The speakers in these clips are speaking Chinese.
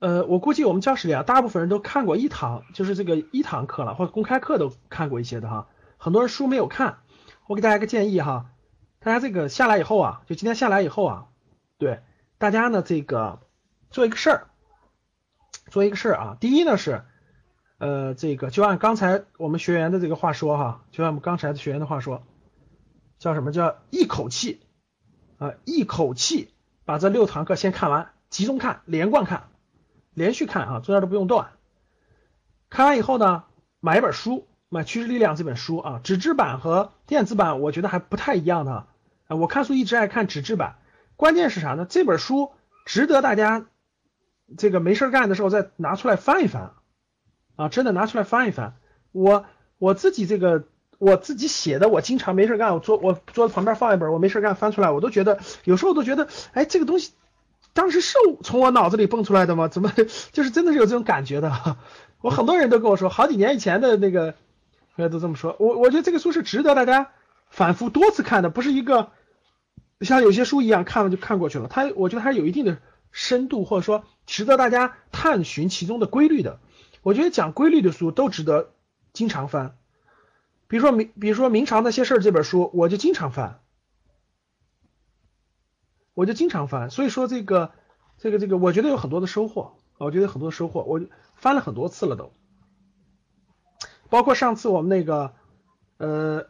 呃，我估计我们教室里啊，大部分人都看过一堂，就是这个一堂课了，或者公开课都看过一些的哈。很多人书没有看，我给大家个建议哈，大家这个下来以后啊，就今天下来以后啊，对大家呢这个做一个事儿，做一个事儿啊。第一呢是，呃，这个就按刚才我们学员的这个话说哈，就按我们刚才的学员的话说，叫什么叫一口气啊，一口气把这六堂课先看完，集中看，连贯看。连续看啊，中间都不用断。看完以后呢，买一本书，买《趋势力量》这本书啊，纸质版和电子版我觉得还不太一样的啊。我看书一直爱看纸质版，关键是啥呢？这本书值得大家这个没事干的时候再拿出来翻一翻啊，真的拿出来翻一翻。我我自己这个我自己写的，我经常没事干，我桌我桌子旁边放一本，我没事干翻出来，我都觉得有时候都觉得，哎，这个东西。当时是从我脑子里蹦出来的吗？怎么 就是真的是有这种感觉的？我很多人都跟我说，好几年以前的那个，大家都这么说。我我觉得这个书是值得大家反复多次看的，不是一个像有些书一样看了就看过去了。它我觉得它有一定的深度，或者说值得大家探寻其中的规律的。我觉得讲规律的书都值得经常翻。比如说明，比如说明朝那些事儿这本书，我就经常翻。我就经常翻，所以说这个这个这个，我觉得有很多的收获，我觉得很多的收获，我翻了很多次了都，包括上次我们那个呃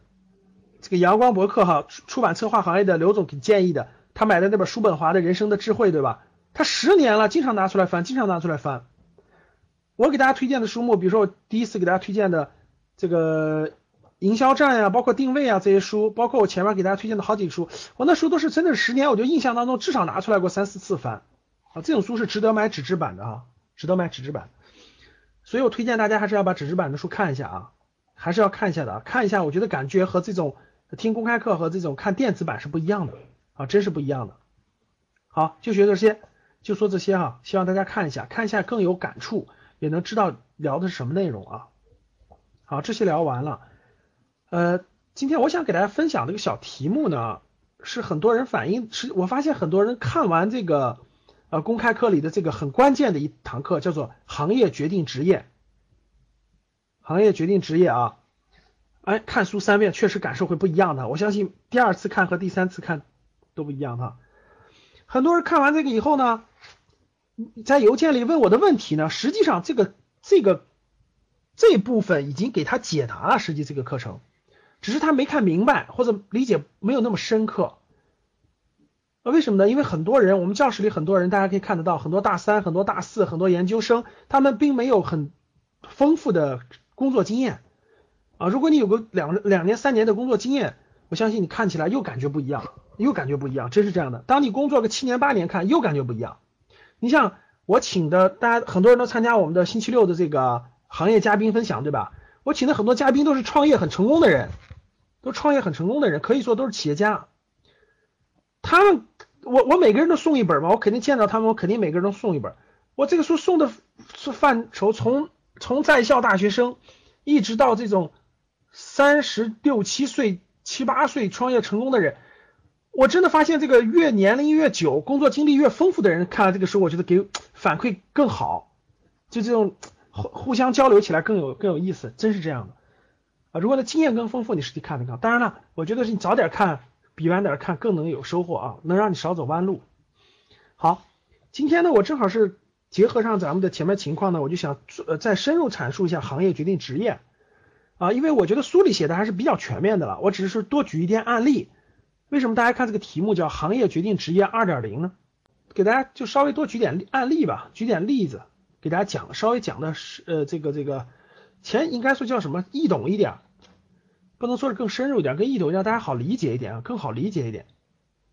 这个阳光博客哈出版策划行业的刘总给建议的，他买的那本叔本华的人生的智慧，对吧？他十年了，经常拿出来翻，经常拿出来翻。我给大家推荐的书目，比如说我第一次给大家推荐的这个。营销战呀，包括定位啊这些书，包括我前面给大家推荐的好几书，我那书都是真的是十年，我就印象当中至少拿出来过三四次翻啊。这种书是值得买纸质版的啊，值得买纸质版。所以我推荐大家还是要把纸质版的书看一下啊，还是要看一下的啊，看一下，我觉得感觉和这种听公开课和这种看电子版是不一样的啊，真是不一样的。好，就学这些，就说这些哈，希望大家看一下，看一下更有感触，也能知道聊的是什么内容啊。好，这些聊完了。呃，今天我想给大家分享的一个小题目呢，是很多人反映，是我发现很多人看完这个呃公开课里的这个很关键的一堂课，叫做行业决定职业。行业决定职业啊，哎，看书三遍确实感受会不一样的，我相信第二次看和第三次看都不一样哈。很多人看完这个以后呢，在邮件里问我的问题呢，实际上这个这个这部分已经给他解答了，实际这个课程。只是他没看明白，或者理解没有那么深刻。那为什么呢？因为很多人，我们教室里很多人，大家可以看得到，很多大三、很多大四、很多研究生，他们并没有很丰富的工作经验啊。如果你有个两两年、三年的工作经验，我相信你看起来又感觉不一样，又感觉不一样，真是这样的。当你工作个七年八年，看又感觉不一样。你像我请的，大家很多人都参加我们的星期六的这个行业嘉宾分享，对吧？我请的很多嘉宾都是创业很成功的人。都创业很成功的人，可以说都是企业家。他们，我我每个人都送一本嘛，我肯定见到他们，我肯定每个人都送一本。我这个书送的是范畴，从从在校大学生，一直到这种三十六七岁、七八岁创业成功的人，我真的发现这个越年龄越久、工作经历越丰富的人，看了这个书，我觉得给反馈更好，就这种互互相交流起来更有更有意思，真是这样的。啊，如果呢经验更丰富，你实际看一看。当然了，我觉得是你早点看，比晚点看更能有收获啊，能让你少走弯路。好，今天呢，我正好是结合上咱们的前面情况呢，我就想呃再深入阐述一下行业决定职业啊，因为我觉得书里写的还是比较全面的了，我只是多举一点案例。为什么大家看这个题目叫行业决定职业二点零呢？给大家就稍微多举点案例吧，举点例子给大家讲，稍微讲的是呃这个这个。前应该说叫什么易懂一点，不能说是更深入一点，更易懂一点，大家好理解一点啊，更好理解一点。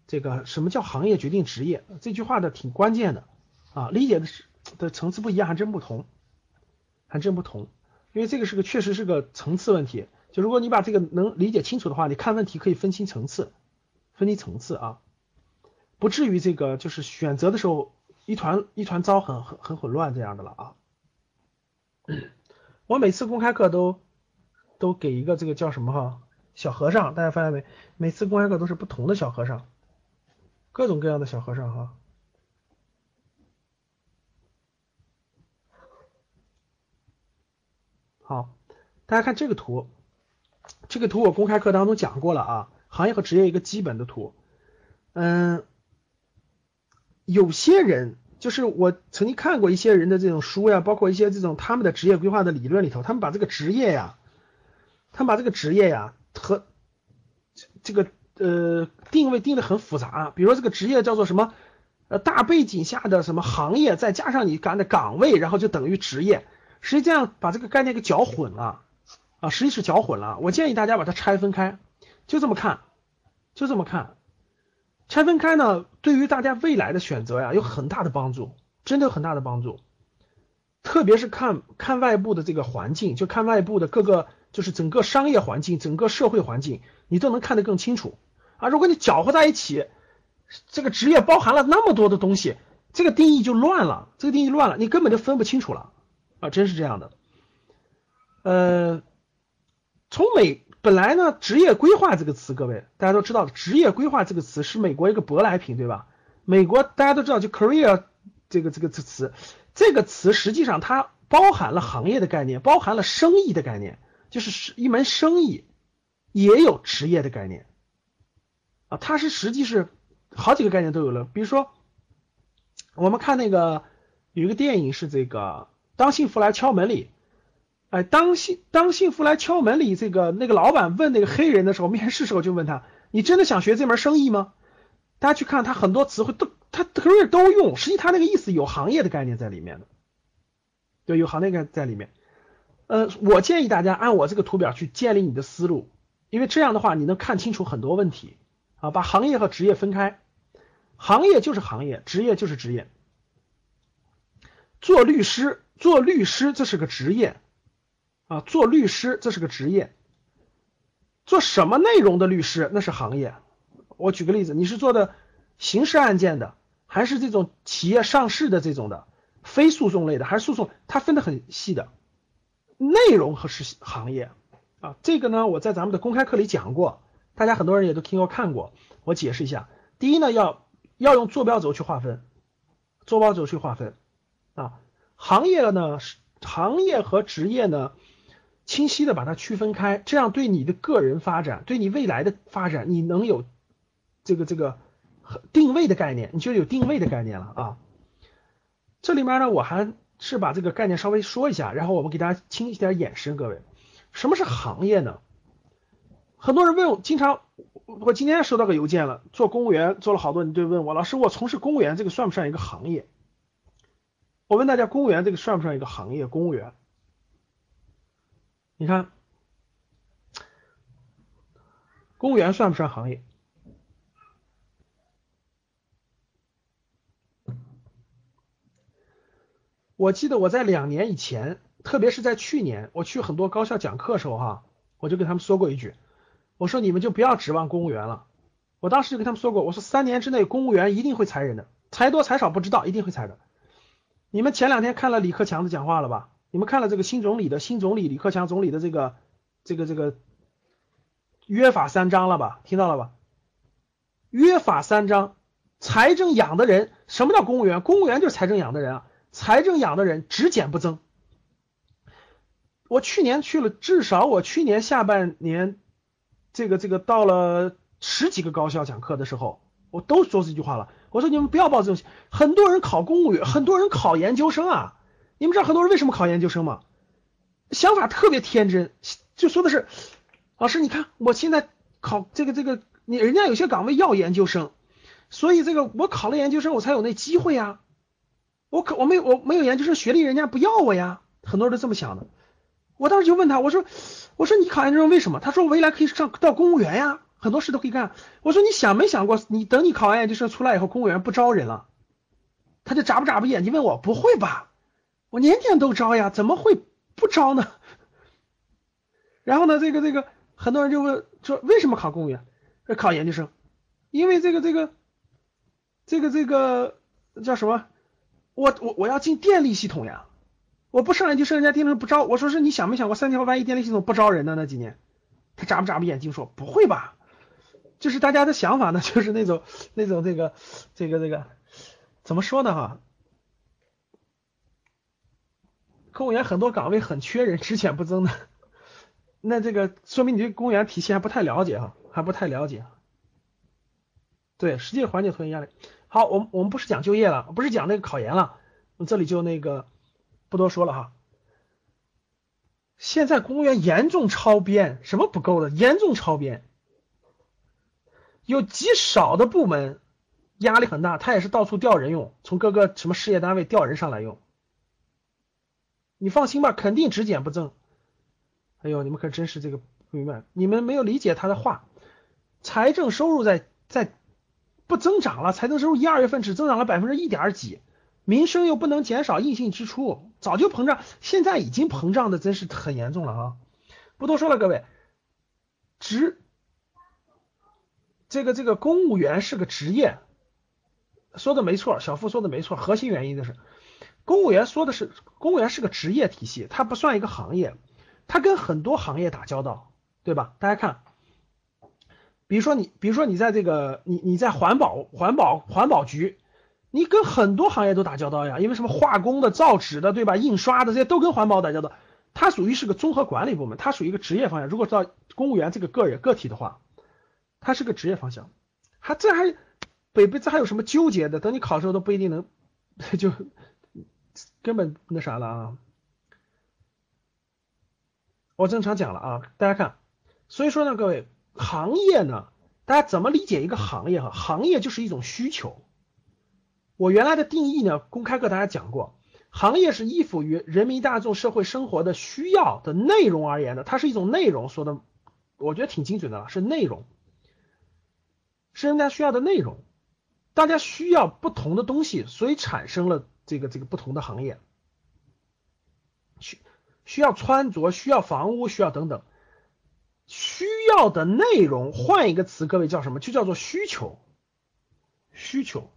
这个什么叫行业决定职业？这句话的挺关键的。啊，理解的是的层次不一样，还真不同，还真不同。因为这个是个确实是个层次问题，就如果你把这个能理解清楚的话，你看问题可以分清层次，分清层次啊，不至于这个就是选择的时候一团一团糟，很很很混乱这样的了啊。我每次公开课都都给一个这个叫什么哈小和尚，大家发现没？每次公开课都是不同的小和尚，各种各样的小和尚哈。好，大家看这个图，这个图我公开课当中讲过了啊，行业和职业一个基本的图。嗯，有些人就是我曾经看过一些人的这种书呀，包括一些这种他们的职业规划的理论里头，他们把这个职业呀，他们把这个职业呀和这个呃定位定的很复杂，比如说这个职业叫做什么呃大背景下的什么行业，再加上你干的岗位，然后就等于职业。实际上把这个概念给搅混了啊，实际是搅混了。我建议大家把它拆分开，就这么看，就这么看。拆分开呢，对于大家未来的选择呀，有很大的帮助，真的有很大的帮助。特别是看看外部的这个环境，就看外部的各个，就是整个商业环境、整个社会环境，你都能看得更清楚啊。如果你搅和在一起，这个职业包含了那么多的东西，这个定义就乱了，这个定义乱了，你根本就分不清楚了。啊，真是这样的。呃，从美本来呢，职业规划这个词，各位大家都知道，职业规划这个词是美国一个舶来品，对吧？美国大家都知道，就 career 这个这个词，这个词实际上它包含了行业的概念，包含了生意的概念，就是一门生意也有职业的概念啊，它是实际是好几个概念都有了。比如说，我们看那个有一个电影是这个。当幸福来敲门里，哎，当幸当幸福来敲门里，这个那个老板问那个黑人的时候，面试时候就问他：“你真的想学这门生意吗？”大家去看他很多词汇都他 career 都用，实际他那个意思有行业的概念在里面的，对，有行业概在里面。呃，我建议大家按我这个图表去建立你的思路，因为这样的话你能看清楚很多问题啊，把行业和职业分开，行业就是行业，职业就是职业。做律师。做律师这是个职业啊，做律师这是个职业。做什么内容的律师那是行业。我举个例子，你是做的刑事案件的，还是这种企业上市的这种的非诉讼类的，还是诉讼？它分得很细的。内容和是行业啊，这个呢我在咱们的公开课里讲过，大家很多人也都听过看过。我解释一下，第一呢要要用坐标轴去划分，坐标轴去划分啊。行业呢是，行业和职业呢，清晰的把它区分开，这样对你的个人发展，对你未来的发展，你能有这个这个定位的概念，你就有定位的概念了啊。这里面呢，我还是把这个概念稍微说一下，然后我们给大家清一点眼神，各位，什么是行业呢？很多人问我，经常我今天收到个邮件了，做公务员做了好多，你就问我，老师，我从事公务员这个算不算一个行业？我问大家，公务员这个算不算一个行业？公务员，你看，公务员算不算行业？我记得我在两年以前，特别是在去年，我去很多高校讲课的时候，哈，我就跟他们说过一句，我说你们就不要指望公务员了。我当时就跟他们说过，我说三年之内公务员一定会裁人的，裁多裁少不知道，一定会裁的。你们前两天看了李克强的讲话了吧？你们看了这个新总理的新总理李克强总理的这个这个这个约法三章了吧？听到了吧？约法三章，财政养的人，什么叫公务员？公务员就是财政养的人啊！财政养的人只减不增。我去年去了，至少我去年下半年这个这个到了十几个高校讲课的时候，我都说这句话了。我说你们不要报这种，很多人考公务员，很多人考研究生啊。你们知道很多人为什么考研究生吗？想法特别天真，就说的是，老师你看我现在考这个这个，你人家有些岗位要研究生，所以这个我考了研究生我才有那机会呀。我可我没我没有研究生学历，人家不要我呀。很多人都这么想的。我当时就问他，我说我说你考研究生为什么？他说未来可以上到公务员呀。很多事都可以干。我说你想没想过，你等你考完研究生出来以后，公务员不招人了，他就眨巴眨巴眼睛问我，不会吧？我年年都招呀，怎么会不招呢？然后呢，这个这个很多人就问说，为什么考公务员？考研究生？因为这个这个这个这个叫什么？我我我要进电力系统呀！我不上研究生，人家电力不招。我说是你想没想过，三条万一电力系统不招人呢？那几年，他眨巴眨巴眼睛说，不会吧？就是大家的想法呢，就是那种那种这个这个这个怎么说呢？哈，公务员很多岗位很缺人，只减不增的。那这个说明你对公务员体系还不太了解哈，还不太了解。对，实际缓解同学压力。好，我们我们不是讲就业了，不是讲那个考研了，这里就那个不多说了哈。现在公务员严重超编，什么不够的？严重超编。有极少的部门压力很大，他也是到处调人用，从各个什么事业单位调人上来用。你放心吧，肯定只减不增。哎呦，你们可真是这个不明白，你们没有理解他的话。财政收入在在不增长了，财政收入一二月份只增长了百分之一点几，民生又不能减少硬性支出，早就膨胀，现在已经膨胀的真是很严重了啊！不多说了，各位，职。这个这个公务员是个职业，说的没错，小付说的没错。核心原因就是，公务员说的是公务员是个职业体系，它不算一个行业，它跟很多行业打交道，对吧？大家看，比如说你，比如说你在这个你你在环保环保环保局，你跟很多行业都打交道呀，因为什么化工的、造纸的，对吧？印刷的这些都跟环保打交道，它属于是个综合管理部门，它属于一个职业方向。如果到公务员这个个人个体的话。它是个职业方向，还这还北北这还有什么纠结的？等你考的时候都不一定能，就根本那啥了啊！我正常讲了啊，大家看，所以说呢，各位行业呢，大家怎么理解一个行业哈？行业就是一种需求。我原来的定义呢，公开课大家讲过，行业是依附于人民大众社会生活的需要的内容而言的，它是一种内容，说的我觉得挺精准的了，是内容。是人家需要的内容，大家需要不同的东西，所以产生了这个这个不同的行业，需需要穿着，需要房屋，需要等等，需要的内容，换一个词，各位叫什么？就叫做需求，需求。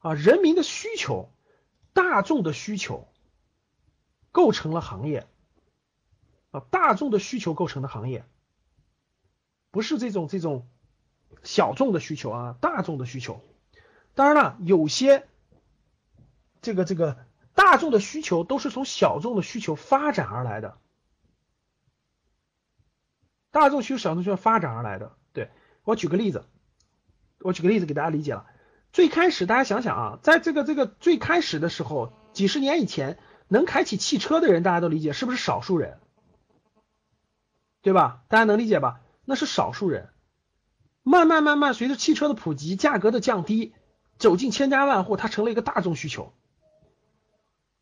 啊，人民的需求，大众的需求，构成了行业。啊，大众的需求构成的行业，不是这种这种。小众的需求啊，大众的需求，当然了，有些这个这个大众的需求都是从小众的需求发展而来的，大众需求、小众需求发展而来的。对我举个例子，我举个例子给大家理解了。最开始大家想想啊，在这个这个最开始的时候，几十年以前能开启汽车的人，大家都理解是不是少数人？对吧？大家能理解吧？那是少数人。慢慢慢慢，随着汽车的普及，价格的降低，走进千家万户，它成了一个大众需求。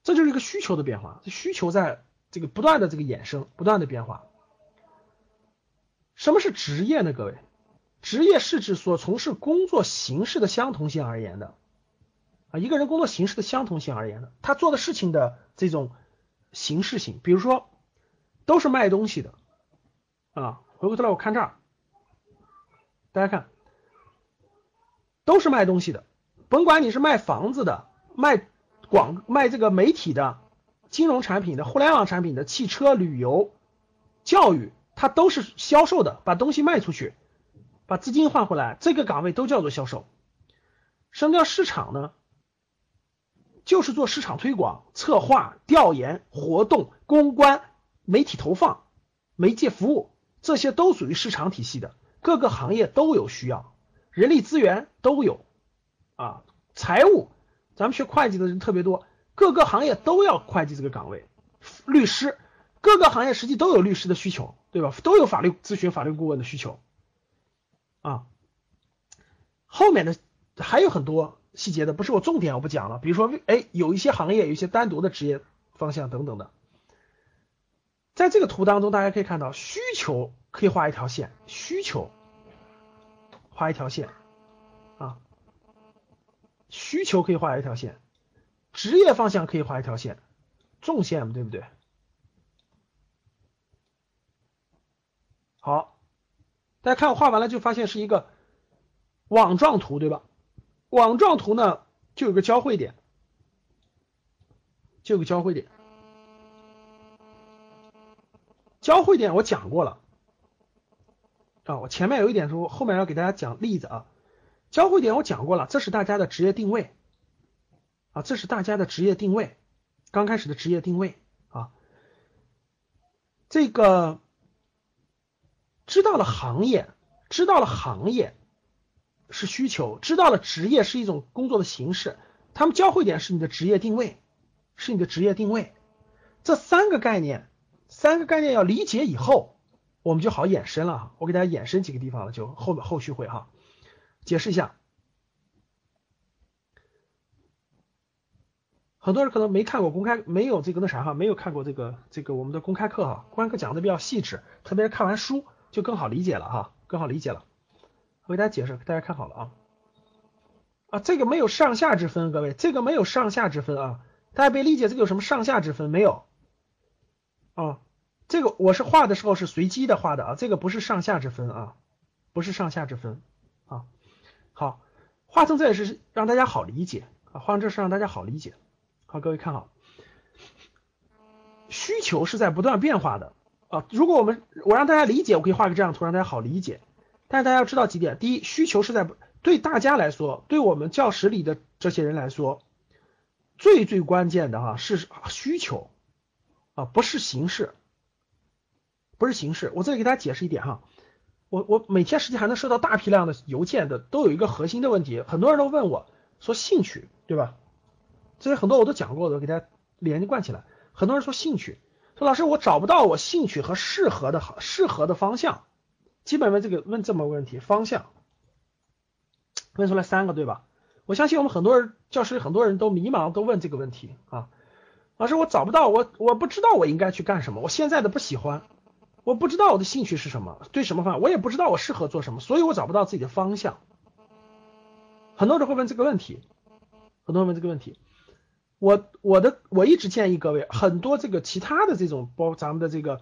这就是一个需求的变化，需求在这个不断的这个衍生，不断的变化。什么是职业呢？各位，职业是指所从事工作形式的相同性而言的啊，一个人工作形式的相同性而言的，他做的事情的这种形式性。比如说，都是卖东西的啊，回过头来我看这儿。大家看，都是卖东西的，甭管你是卖房子的、卖广、卖这个媒体的、金融产品的、互联网产品的、汽车、旅游、教育，它都是销售的，把东西卖出去，把资金换回来，这个岗位都叫做销售。什么叫市场呢？就是做市场推广、策划、调研、活动、公关、媒体投放、媒介服务，这些都属于市场体系的。各个行业都有需要，人力资源都有啊，财务，咱们学会计的人特别多，各个行业都要会计这个岗位，律师，各个行业实际都有律师的需求，对吧？都有法律咨询、法律顾问的需求啊。后面的还有很多细节的，不是我重点，我不讲了。比如说，哎，有一些行业有一些单独的职业方向等等的，在这个图当中，大家可以看到需求。可以画一条线，需求，画一条线，需求可以画一条线，职业方向可以画一条线，纵线嘛，对不对？好，大家看我画完了就发现是一个网状图，对吧？网状图呢就有个交汇点，就有个交汇点。交汇点我讲过了啊，我前面有一点说，后面要给大家讲例子啊。交汇点我讲过了，这是大家的职业定位啊，这是大家的职业定位，刚开始的职业定位啊，这个知道了行业，知道了行业是需求，知道了职业是一种工作的形式，他们交汇点是你的职业定位，是你的职业定位，这三个概念，三个概念要理解以后，我们就好衍生了。我给大家衍生几个地方了，就后后续会哈。解释一下，很多人可能没看过公开，没有这个那啥哈，没有看过这个这个我们的公开课哈。公开课讲的比较细致，特别是看完书就更好理解了哈，更好理解了。我给大家解释，大家看好了啊啊，这个没有上下之分，各位，这个没有上下之分啊，大家别理解这个有什么上下之分没有啊？这个我是画的时候是随机的画的啊，这个不是上下之分啊，不是上下之分。好，画成这也是让大家好理解啊，画成这是让大家好理解。好，各位看好，需求是在不断变化的啊。如果我们我让大家理解，我可以画个这样图让大家好理解。但是大家要知道几点：第一，需求是在对大家来说，对我们教室里的这些人来说，最最关键的哈是需求啊，不是形式，不是形式。我这里给大家解释一点哈。我我每天实际还能收到大批量的邮件的，都有一个核心的问题，很多人都问我说兴趣，对吧？这些很多我都讲过的，给大家连贯起来。很多人说兴趣，说老师我找不到我兴趣和适合的好适合的方向，基本问这个问这么个问题，方向问出来三个对吧？我相信我们很多人教室里很多人都迷茫，都问这个问题啊，老师我找不到我我不知道我应该去干什么，我现在的不喜欢。我不知道我的兴趣是什么，对什么方向，我也不知道我适合做什么，所以我找不到自己的方向。很多人会问这个问题，很多人问这个问题。我我的我一直建议各位，很多这个其他的这种包咱们的这个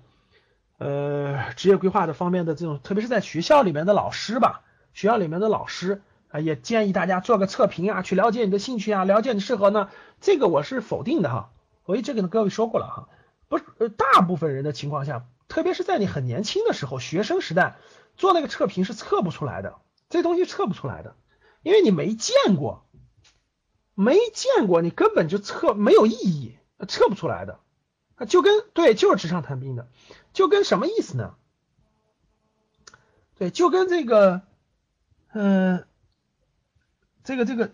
呃职业规划的方面的这种，特别是在学校里面的老师吧，学校里面的老师啊，也建议大家做个测评啊，去了解你的兴趣啊，了解你适合呢。这个我是否定的哈，我一直跟各位说过了哈，不是呃大部分人的情况下。特别是在你很年轻的时候，学生时代做那个测评是测不出来的，这东西测不出来的，因为你没见过，没见过，你根本就测没有意义，测不出来的，就跟对，就是纸上谈兵的，就跟什么意思呢？对，就跟这个，嗯，这个这个，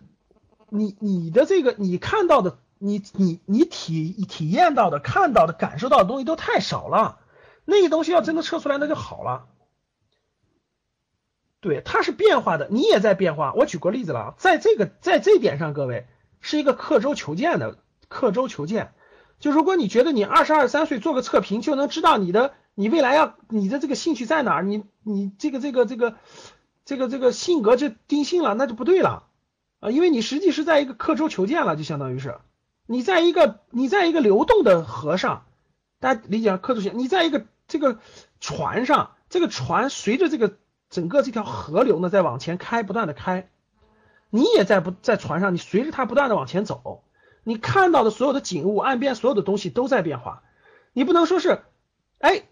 你你的这个你看到的，你你你体体验到的、看到的、感受到的东西都太少了。那个东西要真的测出来，那就好了。对，它是变化的，你也在变化。我举个例子了，在这个在这点上，各位是一个刻舟求剑的刻舟求剑。就如果你觉得你二十二三岁做个测评就能知道你的你未来要你的这个兴趣在哪，你你这个这个这个这个这个性格就定性了，那就不对了啊，因为你实际是在一个刻舟求剑了，就相当于是你在一个你在一个流动的河上，大家理解刻舟求剑，你在一个。这个船上，这个船随着这个整个这条河流呢在往前开，不断的开，你也在不在船上，你随着它不断的往前走，你看到的所有的景物，岸边所有的东西都在变化，你不能说是，哎，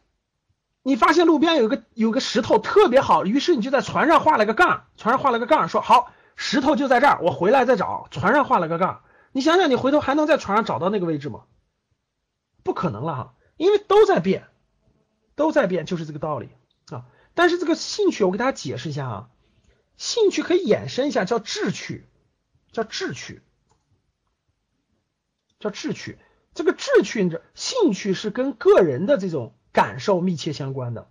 你发现路边有个有个石头特别好，于是你就在船上画了个杠，船上画了个杠，说好，石头就在这儿，我回来再找，船上画了个杠，你想想，你回头还能在船上找到那个位置吗？不可能了哈，因为都在变。都在变，就是这个道理啊。但是这个兴趣，我给大家解释一下啊。兴趣可以衍生一下，叫志趣，叫志趣，叫志趣。这个志趣，这兴趣是跟个人的这种感受密切相关的。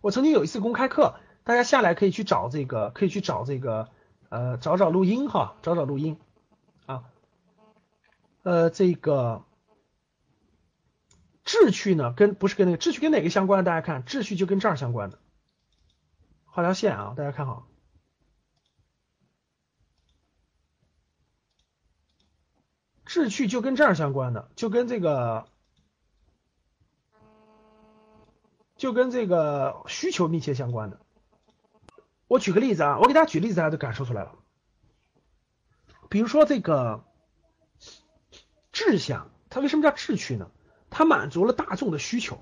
我曾经有一次公开课，大家下来可以去找这个，可以去找这个，呃，找找录音哈，找找录音啊。呃，这个。志趣呢，跟不是跟那个志趣跟哪个相关？大家看，志趣就跟这儿相关的，画条线啊，大家看好。志趣就跟这儿相关的，就跟这个，就跟这个需求密切相关的。我举个例子啊，我给大家举例子，大家都感受出来了。比如说这个志向，它为什么叫志趣呢？它满足了大众的需求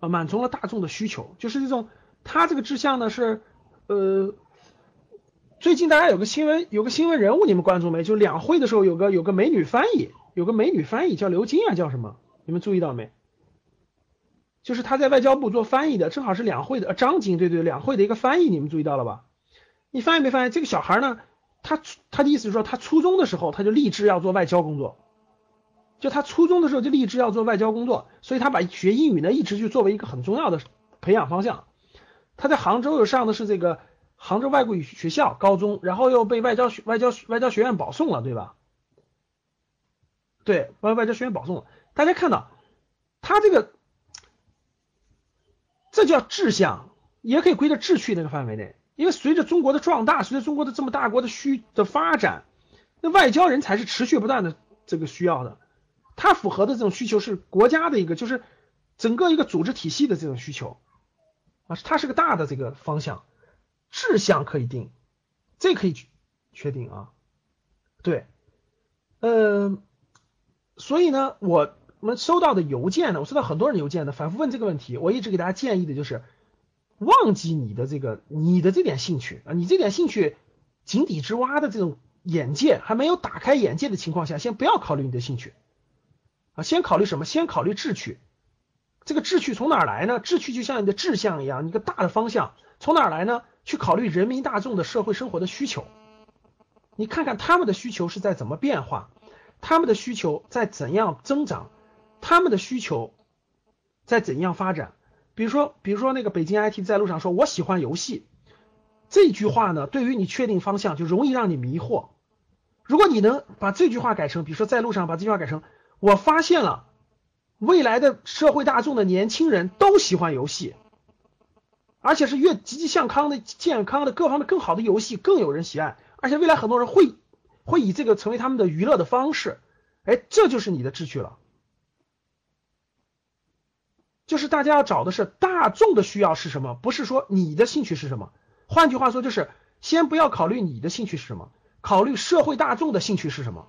啊，满足了大众的需求，就是这种，它这个志向呢是，呃。最近大家有个新闻，有个新闻人物，你们关注没？就两会的时候有个有个美女翻译，有个美女翻译叫刘晶啊，叫什么？你们注意到没？就是她在外交部做翻译的，正好是两会的张晶，对对，两会的一个翻译，你们注意到了吧？你翻译没翻译？这个小孩呢，他他的意思是说，他初中的时候他就立志要做外交工作，就他初中的时候就立志要做外交工作，所以他把学英语呢一直就作为一个很重要的培养方向。他在杭州又上的是这个。杭州外国语学校高中，然后又被外交学外交外交学院保送了，对吧？对，外外交学院保送了。大家看到他这个，这叫志向，也可以归到志趣那个范围内。因为随着中国的壮大，随着中国的这么大国的需的发展，那外交人才是持续不断的这个需要的。它符合的这种需求是国家的一个，就是整个一个组织体系的这种需求啊，它是个大的这个方向。志向可以定，这可以确定啊。对，嗯，所以呢，我们收到的邮件呢，我收到很多人邮件呢，反复问这个问题。我一直给大家建议的就是，忘记你的这个你的这点兴趣啊，你这点兴趣井底之蛙的这种眼界还没有打开眼界的情况下，先不要考虑你的兴趣啊，先考虑什么？先考虑志趣。这个志趣从哪儿来呢？志趣就像你的志向一样，一个大的方向，从哪儿来呢？去考虑人民大众的社会生活的需求，你看看他们的需求是在怎么变化，他们的需求在怎样增长，他们的需求在怎样发展。比如说，比如说那个北京 IT 在路上说“我喜欢游戏”这句话呢，对于你确定方向就容易让你迷惑。如果你能把这句话改成，比如说在路上把这句话改成“我发现了未来的社会大众的年轻人都喜欢游戏”。而且是越积极向康的、健康的各方面更好的游戏更有人喜爱，而且未来很多人会会以这个成为他们的娱乐的方式，哎，这就是你的志趣了。就是大家要找的是大众的需要是什么，不是说你的兴趣是什么。换句话说，就是先不要考虑你的兴趣是什么，考虑社会大众的兴趣是什么。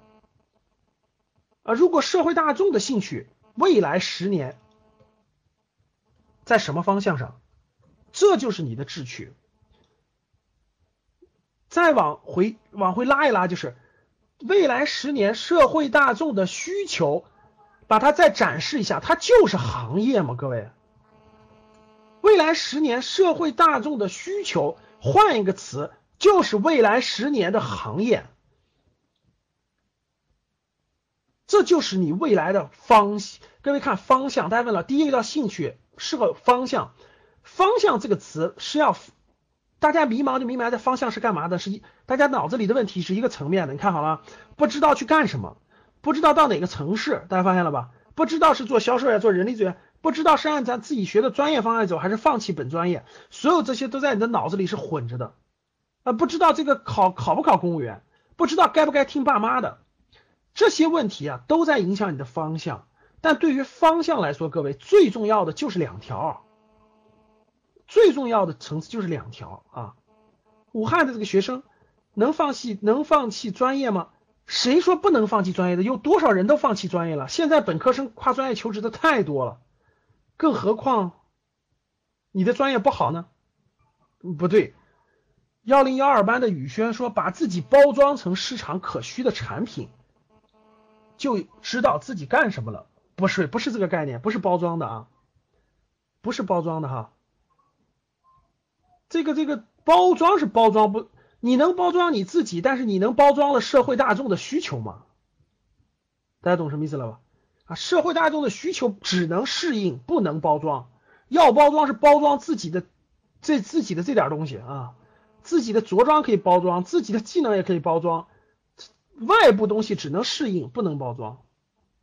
啊，如果社会大众的兴趣未来十年在什么方向上？这就是你的志趣。再往回往回拉一拉，就是未来十年社会大众的需求，把它再展示一下，它就是行业嘛，各位。未来十年社会大众的需求，换一个词，就是未来十年的行业。这就是你未来的方向。各位看方向，大家问了，第一个叫兴趣，是个方向。方向这个词是要大家迷茫就迷茫在方向是干嘛的？是一大家脑子里的问题是一个层面的。你看好了，不知道去干什么，不知道到哪个城市，大家发现了吧？不知道是做销售呀，做人力资源，不知道是按咱自己学的专业方向走，还是放弃本专业，所有这些都在你的脑子里是混着的啊！不知道这个考考不考公务员，不知道该不该听爸妈的，这些问题啊，都在影响你的方向。但对于方向来说，各位最重要的就是两条。最重要的层次就是两条啊！武汉的这个学生能放弃能放弃专业吗？谁说不能放弃专业的？有多少人都放弃专业了？现在本科生跨专业求职的太多了，更何况你的专业不好呢？不对，幺零幺二班的宇轩说，把自己包装成市场可需的产品，就知道自己干什么了。不是，不是这个概念，不是包装的啊，不是包装的哈。这个这个包装是包装不，你能包装你自己，但是你能包装了社会大众的需求吗？大家懂什么意思了吧？啊，社会大众的需求只能适应，不能包装。要包装是包装自己的这自己的这点东西啊，自己的着装可以包装，自己的技能也可以包装，外部东西只能适应，不能包装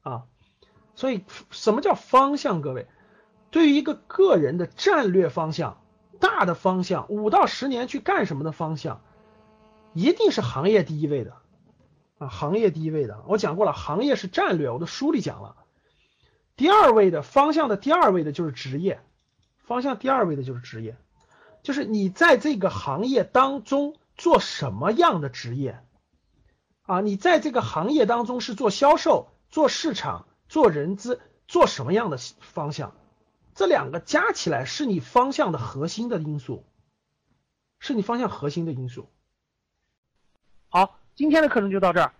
啊。所以什么叫方向？各位，对于一个个人的战略方向。大的方向，五到十年去干什么的方向，一定是行业第一位的，啊，行业第一位的，我讲过了，行业是战略，我的书里讲了。第二位的方向的第二位的就是职业，方向第二位的就是职业，就是你在这个行业当中做什么样的职业啊？你在这个行业当中是做销售、做市场、做人资，做什么样的方向？这两个加起来是你方向的核心的因素，是你方向核心的因素。好，今天的课程就到这儿。